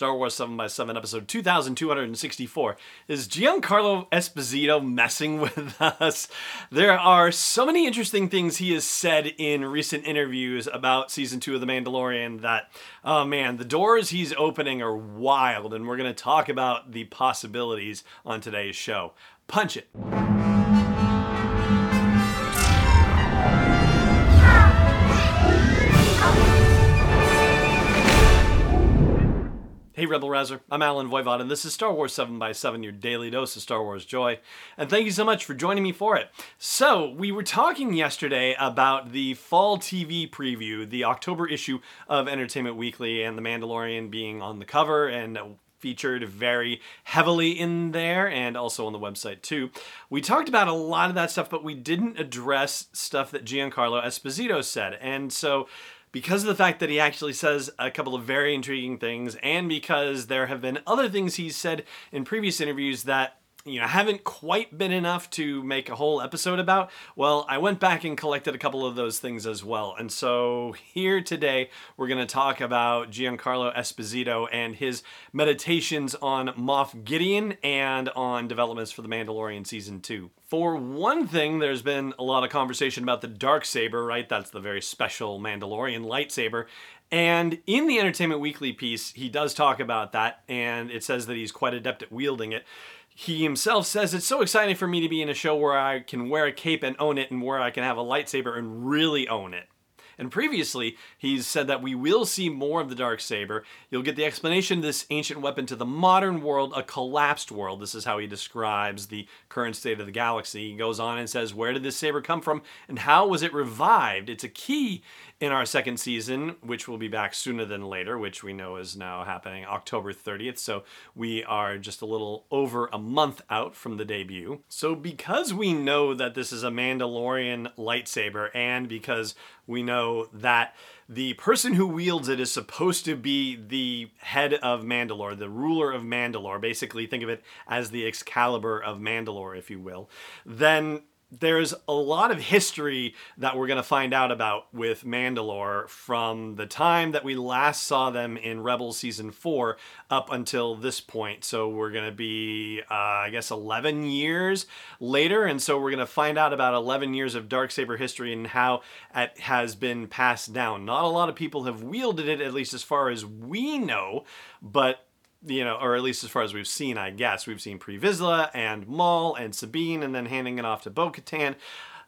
Star Wars 7x7, episode 2264. Is Giancarlo Esposito messing with us? There are so many interesting things he has said in recent interviews about season 2 of The Mandalorian that, oh man, the doors he's opening are wild, and we're going to talk about the possibilities on today's show. Punch it. Hey Rebel Rouser, I'm Allen Voivod, and this is Star Wars 7x7, your daily dose of Star Wars joy. And thank you so much for joining me for it. So, we were talking yesterday about the fall TV preview, the October issue of Entertainment Weekly, and The Mandalorian being on the cover and featured very heavily in there and also on the website too. We talked about a lot of that stuff, but we didn't address stuff that Giancarlo Esposito said. And so, because of the fact that he actually says a couple of very intriguing things, and because there have been other things he's said in previous interviews that you know haven't quite been enough to make a whole episode about well i went back and collected a couple of those things as well and so here today we're going to talk about giancarlo esposito and his meditations on moff gideon and on developments for the mandalorian season 2 for one thing, there's been a lot of conversation about the dark saber, right? That's the very special Mandalorian lightsaber. And in the Entertainment Weekly piece, he does talk about that, and it says that he's quite adept at wielding it. He himself says it's so exciting for me to be in a show where I can wear a cape and own it, and where I can have a lightsaber and really own it. And previously, he's said that we will see more of the dark saber. You'll get the explanation of this ancient weapon to the modern world, a collapsed world. This is how he describes the current state of the galaxy. He goes on and says, Where did this saber come from and how was it revived? It's a key in our second season, which will be back sooner than later, which we know is now happening October 30th. So we are just a little over a month out from the debut. So because we know that this is a Mandalorian lightsaber, and because we know that the person who wields it is supposed to be the head of Mandalore, the ruler of Mandalore. Basically, think of it as the Excalibur of Mandalore, if you will. Then there's a lot of history that we're going to find out about with Mandalore from the time that we last saw them in Rebels season 4 up until this point. So we're going to be, uh, I guess, 11 years later. And so we're going to find out about 11 years of Darksaber history and how it has been passed down. Not a lot of people have wielded it, at least as far as we know, but you know, or at least as far as we've seen, I guess. We've seen Pre and Maul and Sabine and then handing it off to Bo Katan.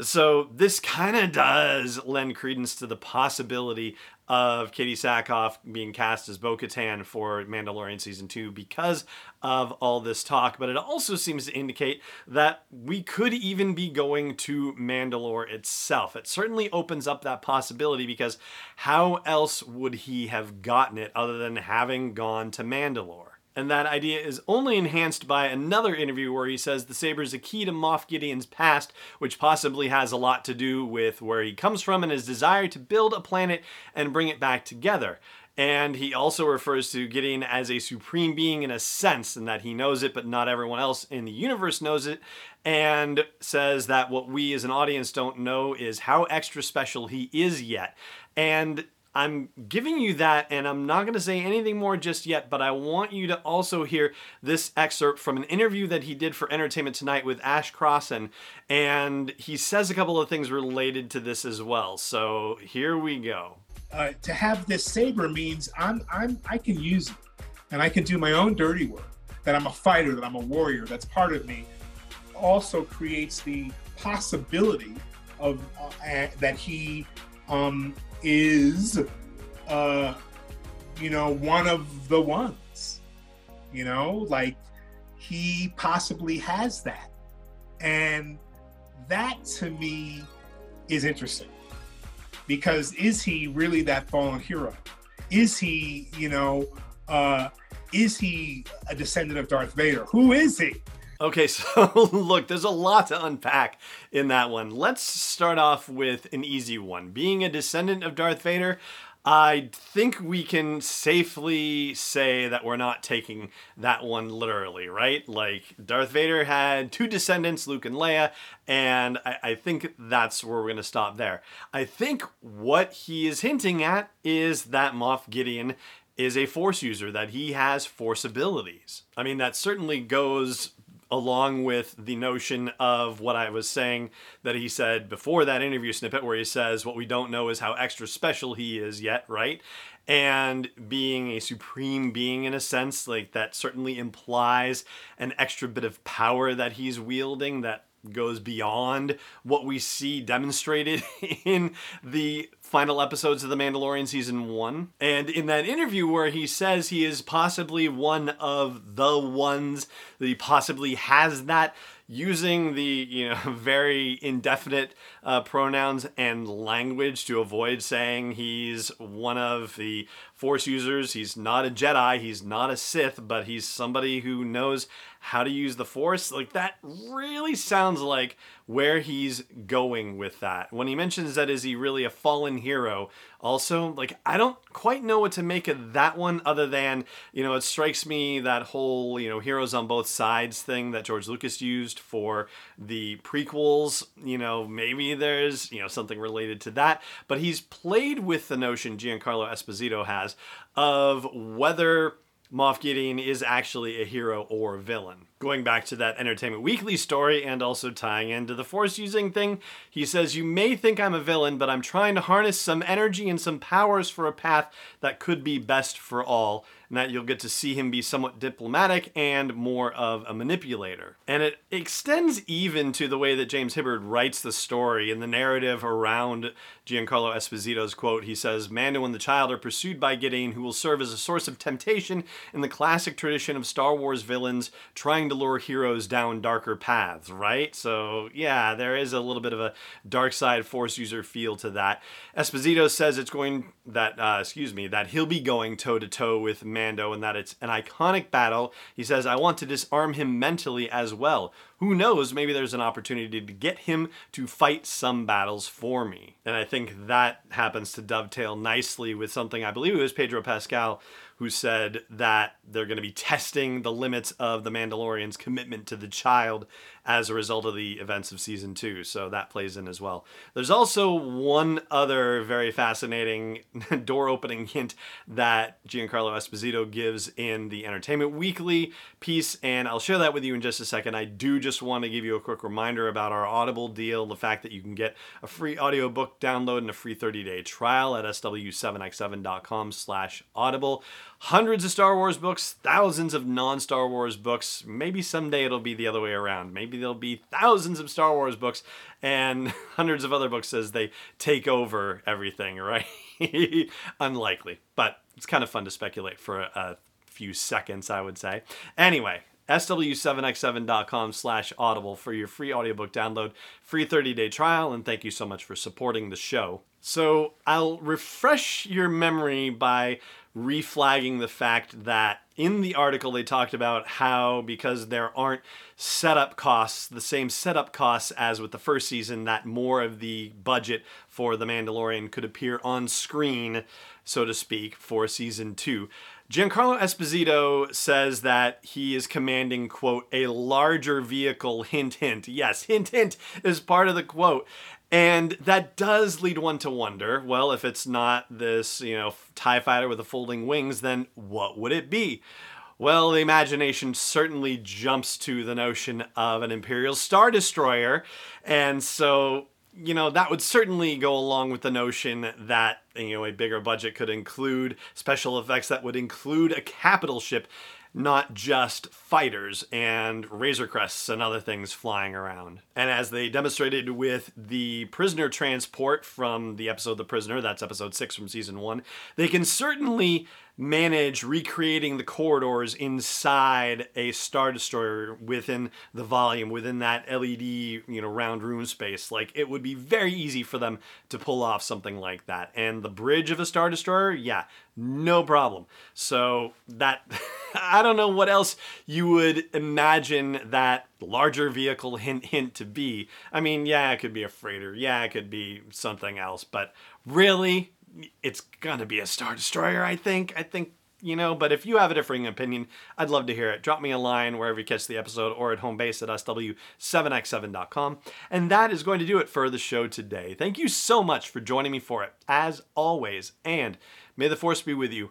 So this kind of does lend credence to the possibility of Katee Sackhoff being cast as Bo Katan for Mandalorian Season 2 because of all this talk, but it also seems to indicate that we could even be going to Mandalore itself. It certainly opens up that possibility because how else would he have gotten it other than having gone to Mandalore? And that idea is only enhanced by another interview where he says the saber is a key to Moff Gideon's past, which possibly has a lot to do with where he comes from and his desire to build a planet and bring it back together. And he also refers to Gideon as a supreme being in a sense, and that he knows it, but not everyone else in the universe knows it. And says that what we as an audience don't know is how extra special he is yet. And I'm giving you that, and I'm not going to say anything more just yet, but I want you to also hear this excerpt from an interview that he did for Entertainment Tonight with Ash Crossan, and he says a couple of things related to this as well. So here we go. Uh, to have this saber means I'm I'm I can use it, and I can do my own dirty work. That I'm a fighter, that I'm a warrior. That's part of me. Also creates the possibility of uh, that he um, is, uh, you know, one of the ones. You know, like he possibly has that. And that to me is interesting because is he really that fallen hero? Is he, you know, uh, is he a descendant of Darth Vader? Who is he? Okay, so look, there's a lot to unpack in that one. Let's start off with an easy one. Being a descendant of Darth Vader, I think we can safely say that we're not taking that one literally, right? Like, Darth Vader had two descendants, Luke and Leia, and I, I think that's where we're going to stop there. I think what he is hinting at is that Moff Gideon is a force user, that he has force abilities. I mean, that certainly goes along with the notion of what I was saying that he said before that interview snippet, where he says, What we don't know is how extra special he is yet, right? And being a supreme being in a sense, like that certainly implies an extra bit of power that he's wielding that goes beyond what we see demonstrated in the final episodes of The Mandalorian season one. And in that interview where he says he is possibly one of the ones that he possibly has that using the you know very indefinite uh, pronouns and language to avoid saying he's one of the force users he's not a jedi he's not a sith but he's somebody who knows how to use the force like that really sounds like where he's going with that. When he mentions that is he really a fallen hero, also like I don't quite know what to make of that one other than, you know, it strikes me that whole, you know, heroes on both sides thing that George Lucas used for the prequels, you know, maybe there's, you know, something related to that, but he's played with the notion Giancarlo Esposito has of whether Moff Gideon is actually a hero or villain. Going back to that Entertainment Weekly story and also tying into the Force using thing, he says, You may think I'm a villain, but I'm trying to harness some energy and some powers for a path that could be best for all and that you'll get to see him be somewhat diplomatic and more of a manipulator. And it extends even to the way that James Hibbard writes the story and the narrative around Giancarlo Esposito's quote. He says, Mando and the child are pursued by Gideon, who will serve as a source of temptation in the classic tradition of Star Wars villains trying to lure heroes down darker paths, right? So, yeah, there is a little bit of a dark side Force user feel to that. Esposito says it's going that, uh, excuse me, that he'll be going toe to toe with Mando and that it's an iconic battle. He says, I want to disarm him mentally as well. Who knows, maybe there's an opportunity to get him to fight some battles for me. And I think that happens to dovetail nicely with something I believe it was Pedro Pascal who said that they're going to be testing the limits of the Mandalorian's commitment to the child as a result of the events of season two. So that plays in as well. There's also one other very fascinating door opening hint that Giancarlo Esposito gives in the Entertainment Weekly piece, and I'll share that with you in just a second. I do just want to give you a quick reminder about our Audible deal, the fact that you can get a free audiobook download and a free 30-day trial at sw7x7.com slash audible hundreds of Star Wars books, thousands of non Star Wars books. Maybe someday it'll be the other way around. Maybe there'll be thousands of Star Wars books and hundreds of other books as they take over everything, right? Unlikely, but it's kind of fun to speculate for a, few seconds, I would say. Anyway, sw7x7.com slash audible for your free audiobook download, free 30-day trial, and thank you so much for supporting the show. So I'll refresh your memory by reflagging the fact that in the article they talked about how because there aren't setup costs the same setup costs as with the first season that more of the budget for the mandalorian could appear on screen so to speak for season 2 Giancarlo Esposito says that he is commanding, quote, a larger vehicle, hint, hint. Yes, hint, hint is part of the quote. And that does lead one to wonder well, if it's not this, you know, TIE fighter with the folding wings, then what would it be? Well, the imagination certainly jumps to the notion of an Imperial Star Destroyer. And so, you know, that would certainly go along with the notion that, you know, a bigger budget could include special effects that would include a capital ship not just fighters and Razor Crests and other things flying around. And as they demonstrated with the prisoner transport from the episode The Prisoner, that's episode 6 from season 1, they can certainly manage recreating the corridors inside a star destroyer within the volume within that led you know round room space. Like it would be very easy for them to pull off something like that. And the bridge of a star destroyer yeah no problem. So that i don't know what else you would imagine that larger vehicle hint hint to be i mean yeah it could be a freighter yeah it could be something else but really it's gonna be a Star Destroyer, I think. I think, you know, but if you have a differing opinion, I'd love to hear it. Drop me a line wherever you catch the episode or at home base at sw7x7.com. And that is going to do it for the show today. Thank you so much for joining me for it, as always. And may the force be with you